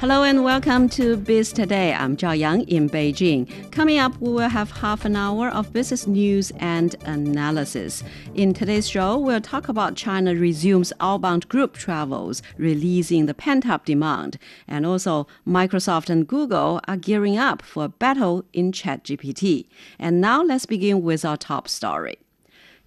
Hello and welcome to Biz Today. I'm Zhao Yang in Beijing. Coming up, we will have half an hour of business news and analysis. In today's show, we'll talk about China resumes outbound group travels, releasing the pent-up demand, and also Microsoft and Google are gearing up for a battle in ChatGPT. And now let's begin with our top story.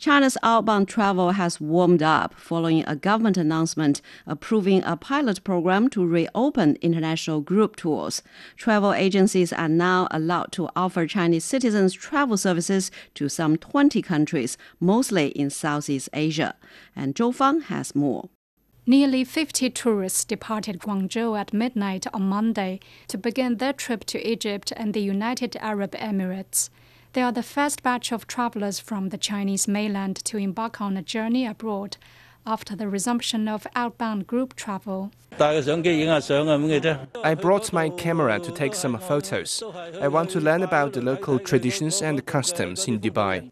China's outbound travel has warmed up following a government announcement approving a pilot program to reopen international group tours. Travel agencies are now allowed to offer Chinese citizens travel services to some 20 countries, mostly in Southeast Asia. And Zhou Fang has more. Nearly 50 tourists departed Guangzhou at midnight on Monday to begin their trip to Egypt and the United Arab Emirates. They are the first batch of travelers from the Chinese mainland to embark on a journey abroad after the resumption of outbound group travel. I brought my camera to take some photos. I want to learn about the local traditions and customs in Dubai.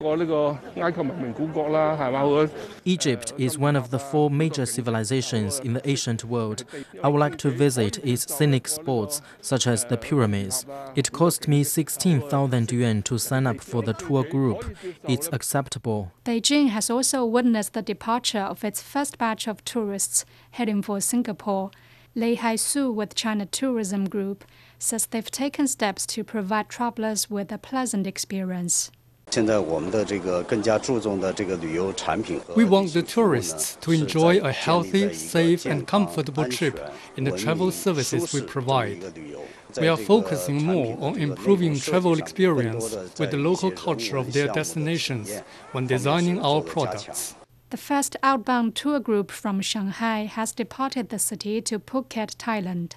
Egypt is one of the four major civilizations in the ancient world. I would like to visit its scenic spots, such as the pyramids. It cost me 16,000 yuan to sign up for the tour group. It's acceptable. Beijing has also witnessed the departure of its first batch of tourists heading for Singapore. Lei Hai Su with China Tourism Group says they've taken steps to provide travelers with a pleasant experience. We want the tourists to enjoy a healthy, safe, and comfortable trip in the travel services we provide. We are focusing more on improving travel experience with the local culture of their destinations when designing our products. The first outbound tour group from Shanghai has departed the city to Phuket, Thailand.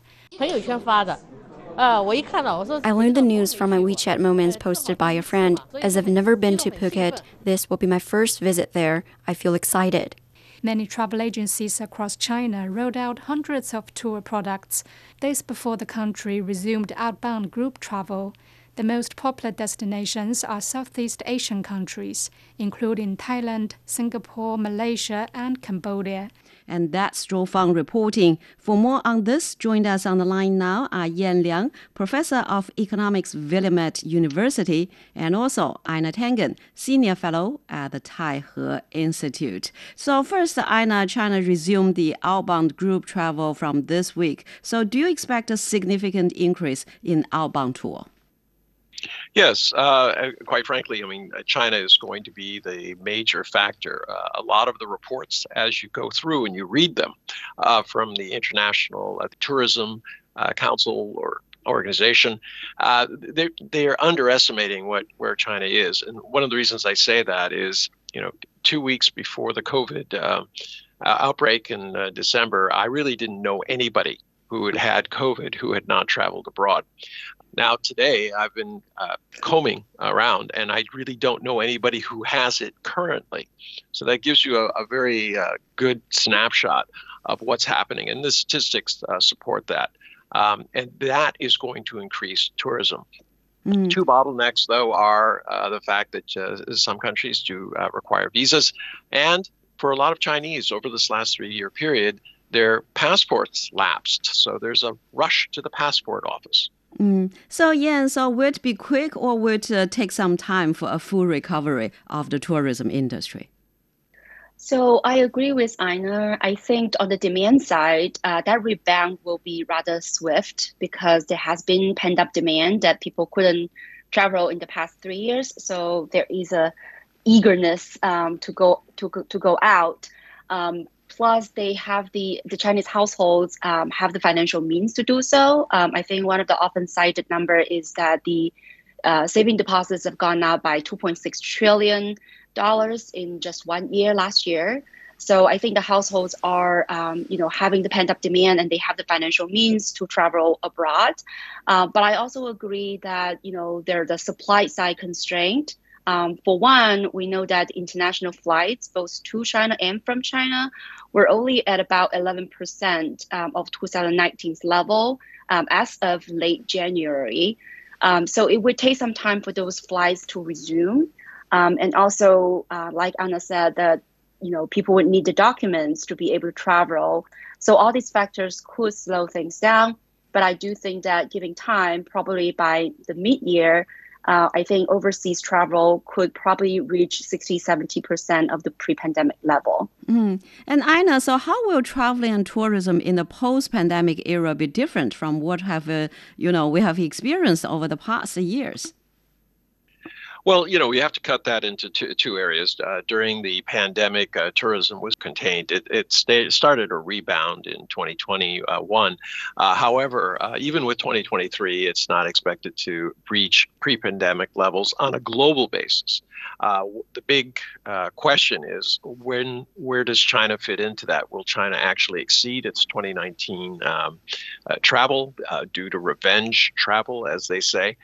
I learned the news from my WeChat moments posted by a friend. As I've never been to Phuket, this will be my first visit there. I feel excited. Many travel agencies across China rolled out hundreds of tour products days before the country resumed outbound group travel. The most popular destinations are Southeast Asian countries, including Thailand, Singapore, Malaysia, and Cambodia. And that's Zhou Fang reporting. For more on this, joined us on the line now are Yan Liang, Professor of Economics, Willamette University, and also Einar Tangen, Senior Fellow at the Taihe Institute. So first, Einar, China resumed the outbound group travel from this week. So do you expect a significant increase in outbound tour? Yes, uh, quite frankly, I mean, uh, China is going to be the major factor. Uh, a lot of the reports, as you go through and you read them uh, from the International uh, Tourism uh, Council or organization, they're, they're underestimating what where China is. And one of the reasons I say that is, you know, two weeks before the COVID outbreak in December, I really didn't know anybody who had had COVID who had not traveled abroad. Now, today, I've been uh, combing around and I really don't know anybody who has it currently. So that gives you a, a very uh, good snapshot of what's happening. And the statistics uh, support that. Um, and that is going to increase tourism. Mm. Two bottlenecks, though, are uh, the fact that uh, some countries do uh, require visas. And for a lot of Chinese over this last three year period, their passports lapsed. So there's a rush to the passport office. Mm. So, yeah, so will it be quick or will it uh, take some time for a full recovery of the tourism industry? So I agree with Einar. I think on the demand side, uh, that rebound will be rather swift because there has been pent up demand that people couldn't travel in the past three years. So there is a eagerness um, to go to to go out. Um, plus they have the the Chinese households um, have the financial means to do so. Um, I think one of the often cited number is that the uh, saving deposits have gone up by 2.6 trillion dollars in just one year last year. So I think the households are, um, you know, having the pent up demand and they have the financial means to travel abroad. Uh, but I also agree that you know there's the supply side constraint Um, for one, we know that international flights, both to China and from China, were only at about 11% um, of 2019's level um, as of late January. Um, so it would take some time for those flights to resume. Um, and also, uh, like Einar said, that you know people would need the documents to be able to travel. So all these factors could slow things down. But I do think that giving time, probably by the mid-year, uh, I think overseas travel could probably reach 60, 70% of the pre pandemic level. Mm. And Einar, so how will traveling and tourism in the post pandemic era be different from what have, uh, you know, we have experienced over the past years? Well, you know, we have to cut that into two, two areas. Uh, during the pandemic, uh, tourism was contained. It, it started a rebound in 2021. Uh, however, uh, even with 2023, it's not expected to reach pre pandemic levels on a global basis. Uh, the big uh, question is when, where does China fit into that? Will China actually exceed its 2019 um, travel due to revenge travel, as they say?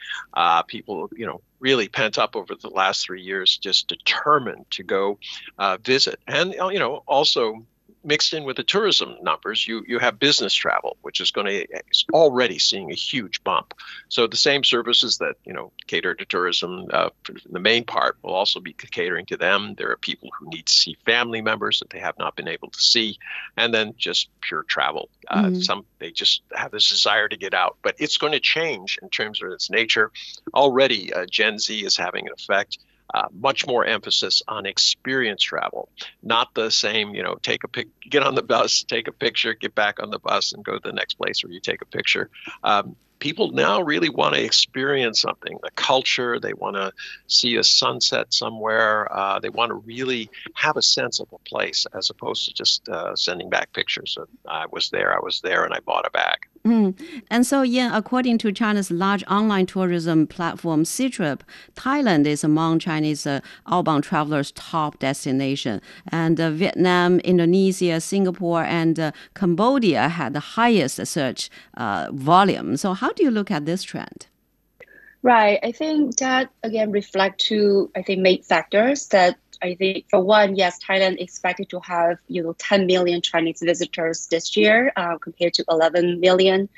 people, you know, really pent up over the last three years, just determined to go uh, visit. And, uh, you know, also mixed in with the tourism numbers, you you have business travel, which is going to already seeing a huge bump. So the same services that you know cater to tourism, uh, the main part will also be catering to them. There are people who need to see family members that they have not been able to see, and then just pure travel. Uh, mm-hmm. Some they just have this desire to get out, but it's going to change in terms of its nature. Already, uh, Gen Z is having an effect uh, much more emphasis on experience travel, not the same, you know, take a pic, get on the bus, take a picture, get back on the bus, and go to the next place where you take a picture. Um, people now really want to experience something the culture they want to see a sunset somewhere uh, they want to really have a sense of a place as opposed to just uh, sending back pictures of i was there i was there and i bought a bag Mm. And so, yeah, according to China's large online tourism platform Ctrip, Thailand is among Chinese uh, outbound travelers' top destination. And uh, Vietnam, Indonesia, Singapore, and uh, Cambodia had the highest search uh, volume. So, how do you look at this trend? Right. I think that again reflect two, I think, main factors that I think for one, yes, Thailand expected to have you know 10 million Chinese visitors this year uh, compared to 11 million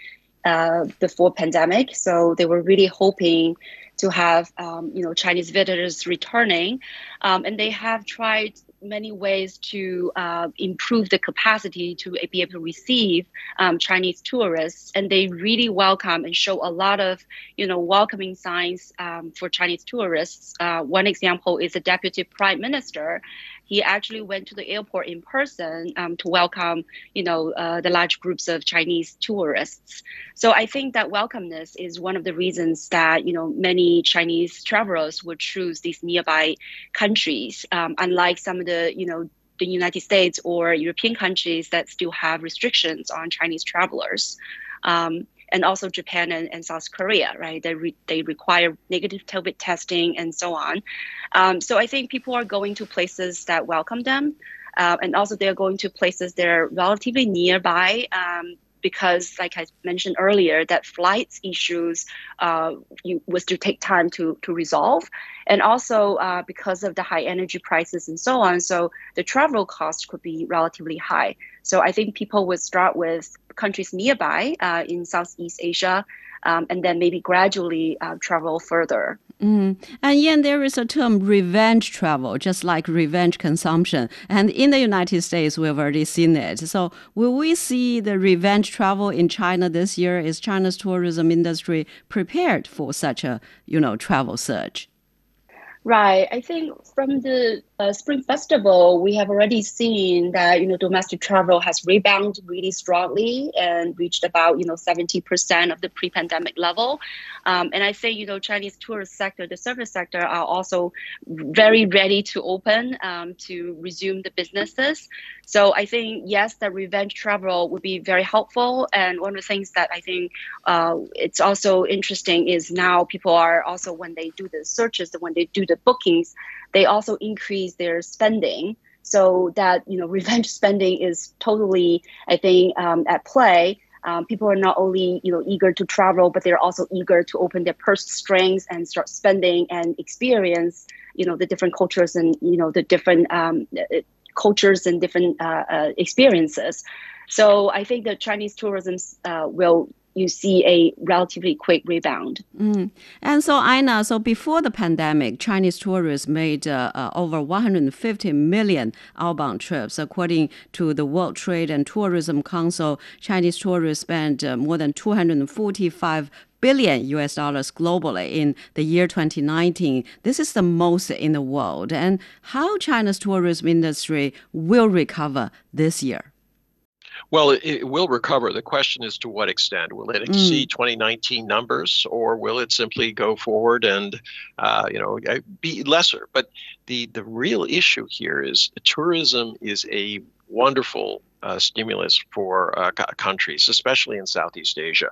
uh, before pandemic. So they were really hoping to have um, you know Chinese visitors returning, um, and they have tried many ways to uh, improve the capacity to be able to receive um, Chinese tourists, and they really welcome and show a lot of, you know, welcoming signs um, for Chinese tourists. Uh, one example is the deputy prime minister he actually went to the airport in person um, to welcome, you know, uh, the large groups of Chinese tourists. So I think that welcomeness is one of the reasons that you know many Chinese travelers would choose these nearby countries, um, unlike some of the you know the United States or European countries that still have restrictions on Chinese travelers. Um, and also Japan and, and South Korea, right? They, re- they require negative COVID testing and so on. Um, so I think people are going to places that welcome them. Uh, and also they're going to places that are relatively nearby um, because, like I mentioned earlier, that flights issues uh, you, was to take time to, to resolve. And also uh, because of the high energy prices and so on, so the travel cost could be relatively high. So I think people would start with countries nearby uh, in Southeast Asia um, and then maybe gradually uh, travel further. Mm. And yet, there is a term revenge travel, just like revenge consumption. And in the United States, we've already seen it. So, will we see the revenge travel in China this year? Is China's tourism industry prepared for such a, you know, travel surge? Right. I think from the uh, Spring Festival, we have already seen that you know domestic travel has rebounded really strongly and reached about you know 70% of the pre-pandemic level. Um, and I think you know Chinese tourist sector, the service sector, are also very ready to open um, to resume the businesses. So I think yes, that revenge travel would be very helpful. And one of the things that I think uh, it's also interesting is now people are also when they do the searches, when they do the bookings, they also increase their spending. So that you know, revenge spending is totally, I think, um, at play. Um, people are not only you know eager to travel, but they're also eager to open their purse strings and start spending and experience you know the different cultures and you know the different um, cultures and different uh, uh, experiences. So I think the Chinese tourism uh, will you see a relatively quick rebound. Mm. And so, Einar, so before the pandemic, Chinese tourists made uh, uh, over 150 million outbound trips. According to the World Trade and Tourism Council, Chinese tourists spent uh, more than 245 billion US dollars globally in the year 2019. This is the most in the world. And how China's tourism industry will recover this year? Well, it, it, will recover. The question is to what extent. Will it exceed mm. 2019 numbers, or will it simply go forward and, uh, you know, uh, be lesser? But the the real issue here is tourism is a wonderful uh, stimulus for uh, countries, especially in Southeast Asia.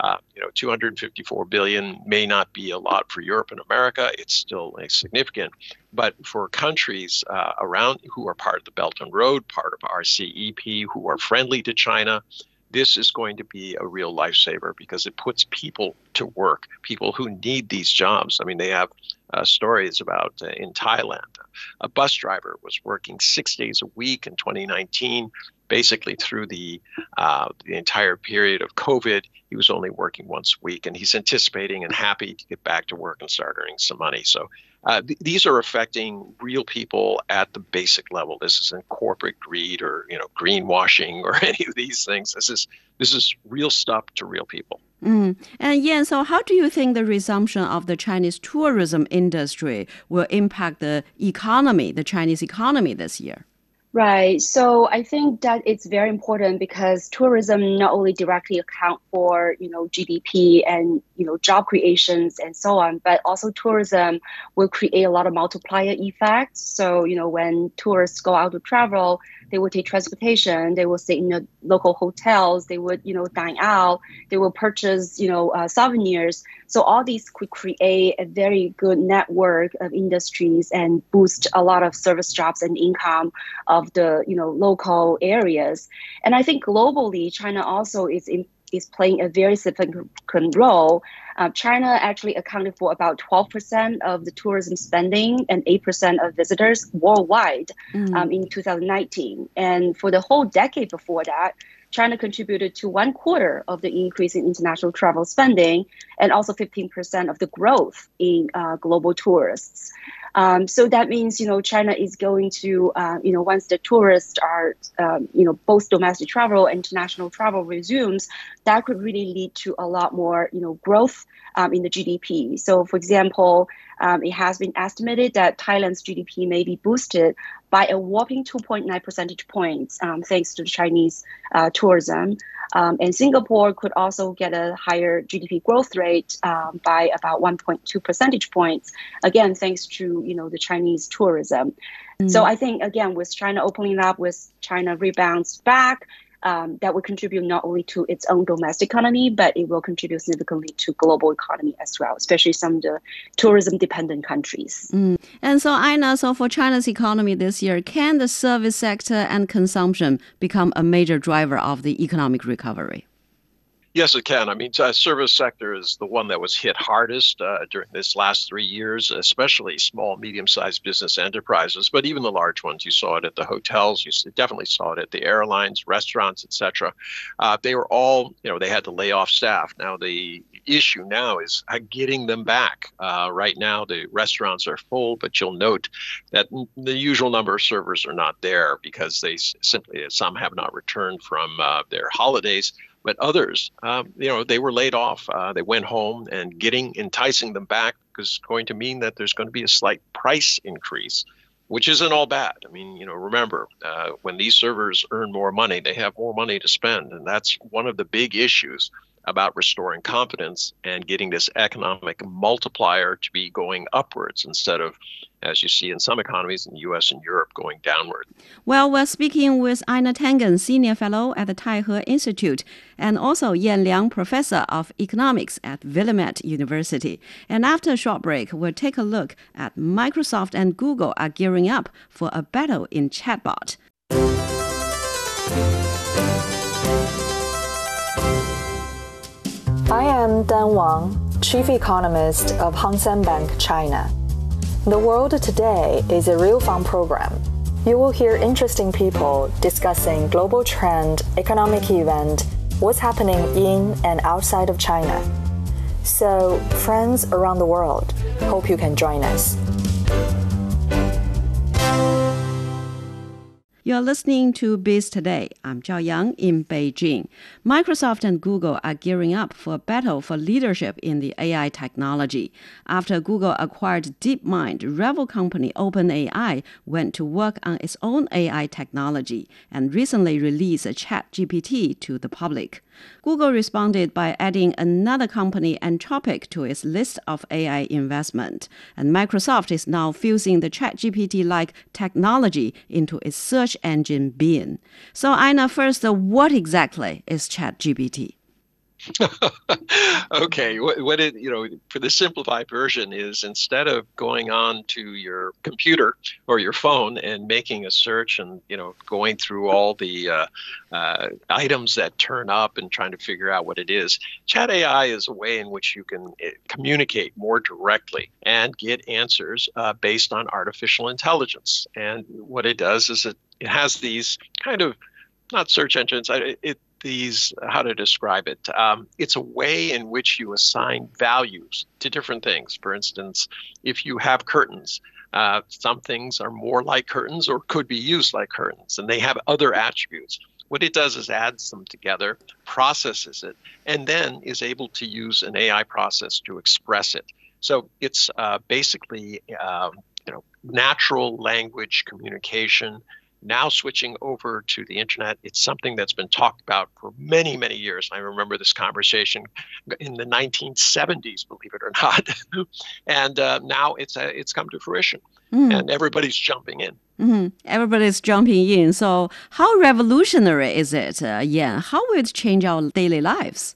Uh, you know, 254 billion may not be a lot for Europe and America. It's still significant, but for countries uh, around who are part of the Belt and Road, part of RCEP, who are friendly to China, this is going to be a real lifesaver because it puts people to work, people who need these jobs. I mean, they have uh, stories about uh, in Thailand, a bus driver was working six days a week in 2019 basically through the uh, the entire period of COVID, he was only working once a week, and he's anticipating and happy to get back to work and start earning some money. So uh, th- these are affecting real people at the basic level. This isn't corporate greed or you know greenwashing or any of these things. This is this is real stuff to real people. Mm. And Yan, so how do you think the resumption of the Chinese tourism industry will impact the economy, the Chinese economy this year? Right. So I think that it's very important because tourism not only directly account for, you know, GDP and, you know, job creations and so on, but also tourism will create a lot of multiplier effects. So, you know, when tourists go out to travel, they would take transportation, they will stay in the local hotels, they would, you know, dine out, they will purchase, you know, uh, souvenirs. So all these could create a very good network of industries and boost a lot of service jobs and income of the, you know, local areas. And I think globally, China also is in is playing a very significant role. Uh, China actually accounted for about 12% of the tourism spending and 8% of visitors worldwide mm. um, in 2019. And for the whole decade before that, China contributed to one quarter of the increase in international travel spending and also 15% of the growth in uh, global tourists. Um, so that means, you know, China is going to, uh, you know, once the tourists are, um, you know, both domestic travel and international travel resumes, that could really lead to a lot more, you know, growth um, in the GDP. So, for example, um, it has been estimated that Thailand's GDP may be boosted by a whopping 2.9 percentage points um, thanks to the Chinese uh, tourism. Um, and Singapore could also get a higher GDP growth rate um, by about 1.2 percentage points, again, thanks to you know the Chinese tourism. Mm. So I think again, with China opening up, with China rebounds back, um, that will contribute not only to its own domestic economy, but it will contribute significantly to global economy as well, especially some of the tourism-dependent countries. Mm. And so, Einar, so for China's economy this year, can the service sector and consumption become a major driver of the economic recovery? Yes, it can. I mean, uh, service sector is the one that was hit hardest uh, during this last three years, especially small, medium-sized business enterprises. But even the large ones, you saw it at the hotels, you definitely saw it at the airlines, restaurants, etc. Uh, they were all, you know, they had to lay off staff. Now the issue now is uh, getting them back. Uh, right now, the restaurants are full, but you'll note that the usual number of servers are not there because they simply some have not returned from uh, their holidays but others, um, you know, they were laid off. Uh, they went home, and getting enticing them back is going to mean that there's going to be a slight price increase, which isn't all bad. I mean, you know, remember uh, when these servers earn more money, they have more money to spend, and that's one of the big issues about restoring confidence and getting this economic multiplier to be going upwards instead of, as you see in some economies in the US and Europe, going downward. Well, we're speaking with Einar Tangen, Senior Fellow at the Taihe Institute, and also Yan Liang, Professor of Economics at Willamette University. And after a short break, we'll take a look at Microsoft and Google are gearing up for a battle in chatbot. I am Dan Wang, Chief Economist of Hang Seng Bank China. The World Today is a real fun program. You will hear interesting people discussing global trend, economic event, what's happening in and outside of China. So, friends around the world, hope you can join us. You're listening to Biz Today. I'm Zhao Yang in Beijing. Microsoft and Google are gearing up for a battle for leadership in the AI technology. After Google acquired DeepMind, rival company OpenAI went to work on its own AI technology and recently released a ChatGPT to the public. Google responded by adding another company, Anthropic, to its list of AI investment. And Microsoft is now fusing the ChatGPT like technology into its search engine Bing. So, Einar, first, uh, what exactly is ChatGPT? okay, what, what, it you know for the simplified version is instead of going on to your computer or your phone and making a search and you know going through all the uh, uh, items that turn up and trying to figure out what it is, Chat AI is a way in which you can eh, communicate more directly and get answers uh, based on artificial intelligence. And what it does is it, it has these kind of not search engines. It, these how to describe it um, it's a way in which you assign values to different things. For instance if you have curtains uh, some things are more like curtains or could be used like curtains and they have other attributes. What it does is adds them together processes it and then is able to use an ai process to express it. So it's uh, basically um, you know natural language communication now switching over to the internet, it's something that's been talked about for many, many years. I remember this conversation in the 1970s, believe it or not, and uh, now it's uh, it's come to fruition, mm. and everybody's jumping in. Mm-hmm. Everybody's jumping in. So, how revolutionary is it, uh, Yeah, How will it change our daily lives?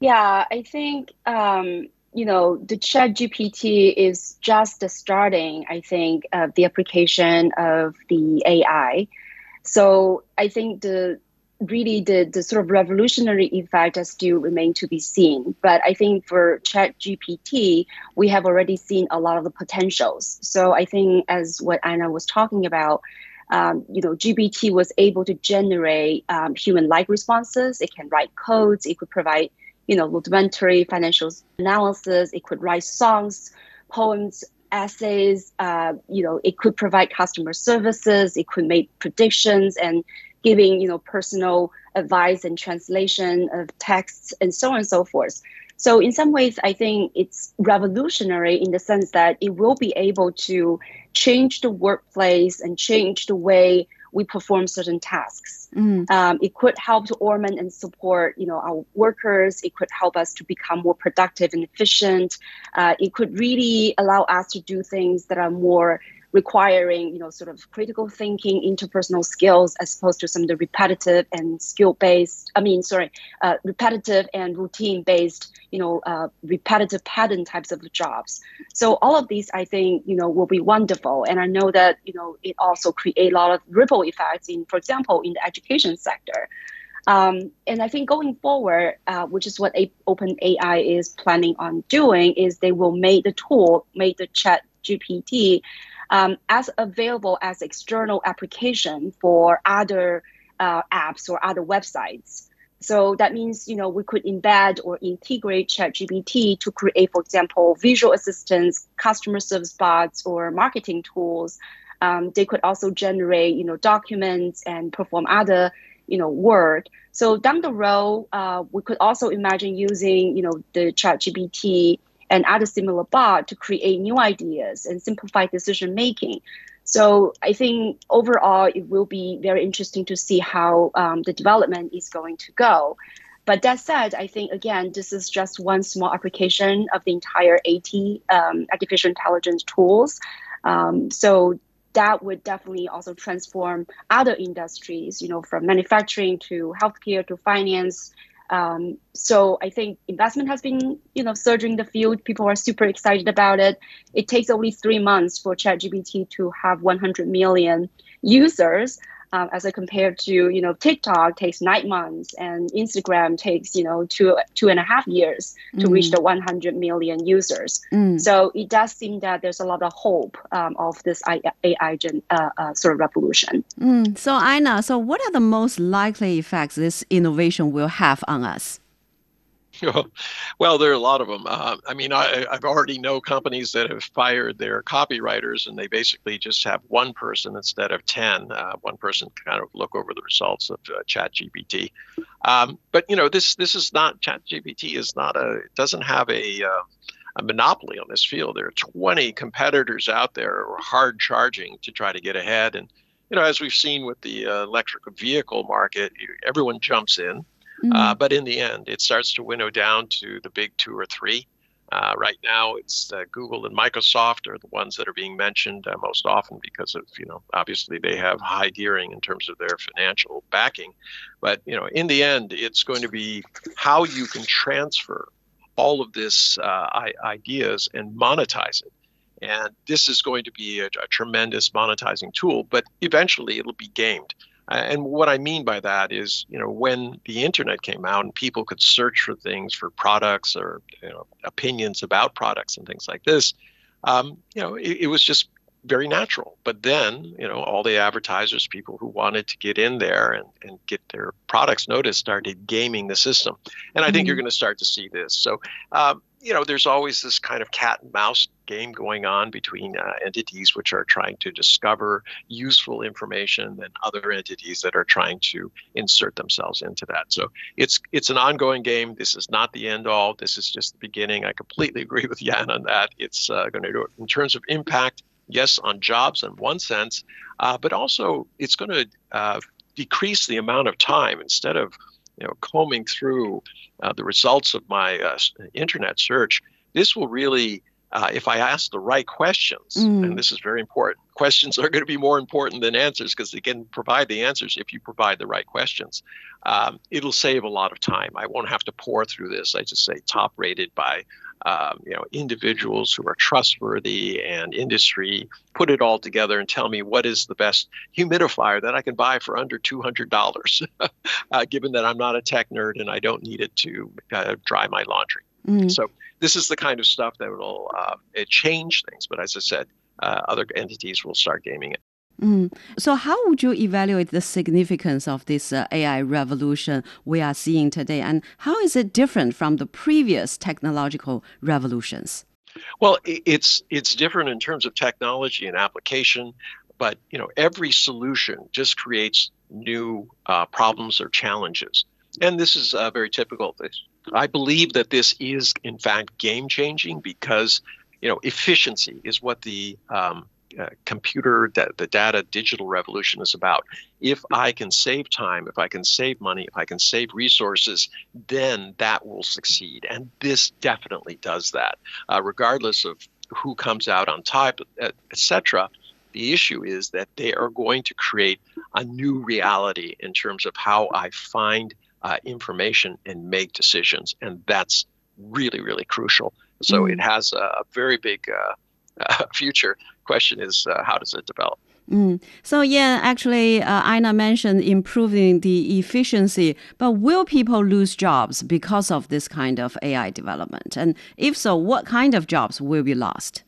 Yeah, I think um, you know, the chat GPT is just starting, I think, of the application of the AI. So I think the really the, the sort of revolutionary effect has still remain to be seen. But I think for chat GPT, we have already seen a lot of the potentials. So I think as what Einar was talking about, um, you know, GPT was able to generate um, human-like responses. It can write codes. It could provide you know, rudimentary financial analysis. It could write songs, poems, essays. Uh, you know, it could provide customer services. It could make predictions and giving, you know, personal advice and translation of texts and so on and so forth. So in some ways, I think it's revolutionary in the sense that it will be able to change the workplace and change the way we perform certain tasks. Mm. Um, it could help to augment and support, you know, our workers. It could help us to become more productive and efficient. Uh, it could really allow us to do things that are more requiring you know sort of critical thinking interpersonal skills as opposed to some of the repetitive and skill based i mean sorry uh, repetitive and routine based you know uh, repetitive pattern types of jobs. So all of these i think you know will be wonderful. And i know that you know it also create a lot of ripple effects in for example in the education sector. Um, and I think going forward, uh, which is what OpenAI is planning on doing, is they will make the tool, make the Chat GPT um, as available as external application for other uh, apps or other websites. So that means, you know, we could embed or integrate ChatGPT to create, for example, visual assistants, customer service bots, or marketing tools. Um, they could also generate, you know, documents and perform other, you know, work. So down the road, uh, we could also imagine using, you know, the ChatGPT and add a similar bot to create new ideas and simplify decision making. So I think overall it will be very interesting to see how um, the development is going to go. But that said, I think again this is just one small application of the entire AT um, artificial intelligence tools. Um, so that would definitely also transform other industries, you know, from manufacturing to healthcare to finance um, so I think investment has been, you know, surging the field. People are super excited about it. It takes only three months for ChatGPT to have 100 million users. Um, as compared to you know TikTok takes nine months and Instagram takes you know two two and a half years to mm. reach the 100 million users. Mm. So it does seem that there's a lot of hope um, of this AI gen, uh, uh, sort of revolution. Mm. So Einar, so what are the most likely effects this innovation will have on us? well, there are a lot of them. Uh, I mean, I, I've already know companies that have fired their copywriters, and they basically just have one person instead of ten. Uh, one person kind of look over the results of uh, ChatGPT. Um, but you know, this this is not ChatGPT is not a it doesn't have a uh, a monopoly on this field. There are 20 competitors out there who are hard charging to try to get ahead. And, you know, as we've seen with the uh, electric vehicle market, everyone jumps in. Mm-hmm. Uh, but in the end, it starts to winnow down to the big two or three. Uh, right now, it's uh, Google and Microsoft are the ones that are being mentioned uh, most often because of, you know, obviously they have high gearing in terms of their financial backing. But, you know, in the end, it's going to be how you can transfer all of this uh, ideas and monetize it. And this is going to be a, a tremendous monetizing tool, but eventually it'll be gamed. Uh, and what I mean by that is, you know, when the internet came out and people could search for things for products or you know, opinions about products and things like this, um, you know, it, it, was just very natural. But then, you know, all the advertisers, people who wanted to get in there and, and get their products noticed, started gaming the system. And I think mm-hmm. you're going to start to see this. So, um, you know, there's always this kind of cat and mouse game going on between uh, entities which are trying to discover useful information and other entities that are trying to insert themselves into that. So it's it's an ongoing game. This is not the end all. This is just the beginning. I completely agree with Yan on that. It's uh, going to do it in terms of impact. Yes, on jobs in one sense, uh, but also it's going to uh, decrease the amount of time instead of you know, combing through uh, the results of my uh, internet search, this will really, uh, if I ask the right questions, mm. and this is very important, questions are going to be more important than answers because they can provide the answers if you provide the right questions. Um, it'll save a lot of time. I won't have to pour through this. I just say top rated by um, you know individuals who are trustworthy and industry put it all together and tell me what is the best humidifier that I can buy for under two hundred dollars, uh, given that I'm not a tech nerd and I don't need it to uh, dry my laundry. Mm. So this is the kind of stuff that will uh, change things. But as I said, uh, other entities will start gaming it. Mm. So, how would you evaluate the significance of this uh, AI revolution we are seeing today, and how is it different from the previous technological revolutions? Well, it's it's different in terms of technology and application, but you know every solution just creates new uh, problems or challenges, and this is uh, very typical. I believe that this is in fact game changing because you know efficiency is what the um, uh, computer, that the data digital revolution is about. If I can save time, if I can save money, if I can save resources, then that will succeed. And this definitely does that, uh, regardless of who comes out on top, etc. The issue is that they are going to create a new reality in terms of how I find uh, information and make decisions, and that's really, really crucial. So mm. it has a very big uh, uh, future. Question is, uh, how does it develop? Mm. So yeah, actually, uh, Einar mentioned improving the efficiency, but will people lose jobs because of this kind of AI development? And if so, what kind of jobs will be lost?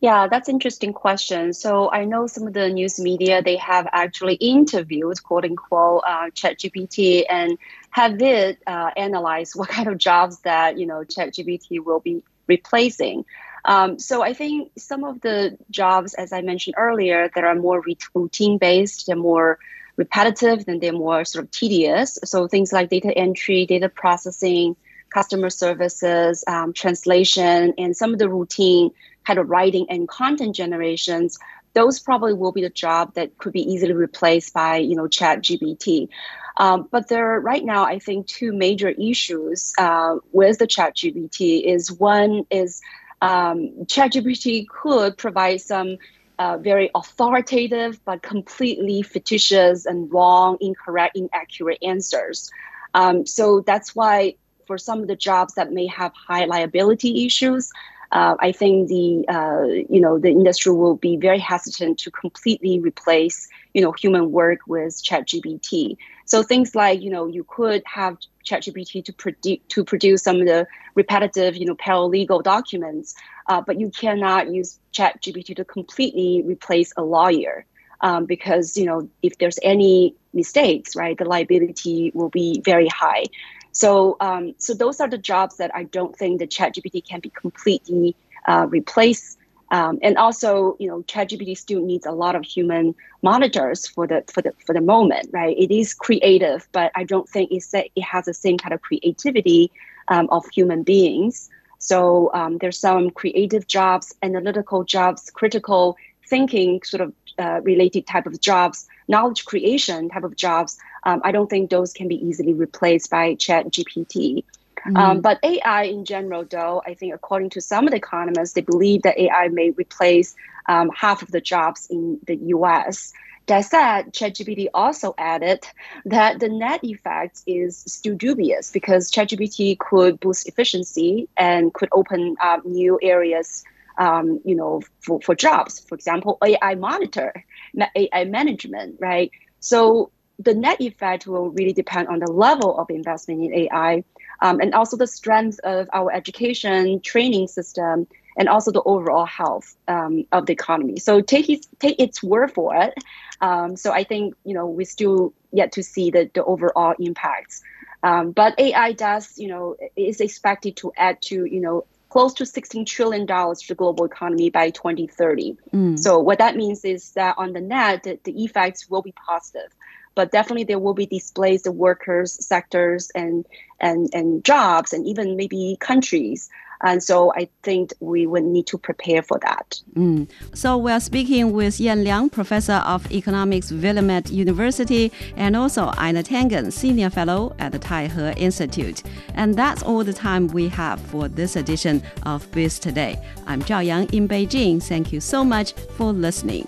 Yeah, that's interesting question. So I know some of the news media they have actually interviewed quote unquote uh, ChatGPT and have it uh, analyze what kind of jobs that you know ChatGPT will be replacing. Um, so I think some of the jobs, as I mentioned earlier, that are more routine based, they're more repetitive, then they're more sort of tedious. So things like data entry, data processing, customer services, um, translation, and some of the routine kind of writing and content generations, those probably will be the job that could be easily replaced by you know chat gpt um, but there are right now i think two major issues uh, with the chat gpt is one is um, ChatGPT could provide some uh, very authoritative but completely fictitious and wrong, incorrect, inaccurate answers. Um, so that's why for some of the jobs that may have high liability issues, uh, I think the uh, you know the industry will be very hesitant to completely replace you know human work with ChatGPT. So things like you know you could have ChatGPT to produce to produce some of the repetitive you know paralegal documents, uh, but you cannot use ChatGPT to completely replace a lawyer. Um, because you know if there's any mistakes, right, the liability will be very high. So, um, so those are the jobs that I don't think the ChatGPT can be completely uh, replaced. Um, and also, you know, ChatGPT still needs a lot of human monitors for the for the for the moment, right? It is creative, but I don't think it's it has the same kind of creativity um, of human beings. So um, there's some creative jobs, analytical jobs, critical thinking sort of uh, related type of jobs, knowledge creation type of jobs um, I don't think those can be easily replaced by Chat GPT. Mm. Um, but AI in general, though, I think according to some of the economists, they believe that AI may replace um, half of the jobs in the US. That said, ChatGPT also added that the net effect is still dubious because ChatGPT could boost efficiency and could open up new areas, um, you know, for, for jobs. For example, AI monitor, AI management, right? So the net effect will really depend on the level of investment in AI um, and also the strength of our education training system and also the overall health um, of the economy. So take its, take its word for it. Um, so I think you know we still yet to see the, the overall impacts. Um, but AI does you know is expected to add to you know close to $16 trillion to the global economy by 2030. Mm. So what that means is that on the net, the, the effects will be positive but definitely there will be displaced workers, sectors, and and and jobs, and even maybe countries. And so I think we would need to prepare for that. Mm. So we are speaking with Yan Liang, Professor of Economics, Willamette University, and also Einar Tangen, Senior Fellow at the Taihe Institute. And that's all the time we have for this edition of Biz Today. I'm Zhao Yang in Beijing. Thank you so much for listening.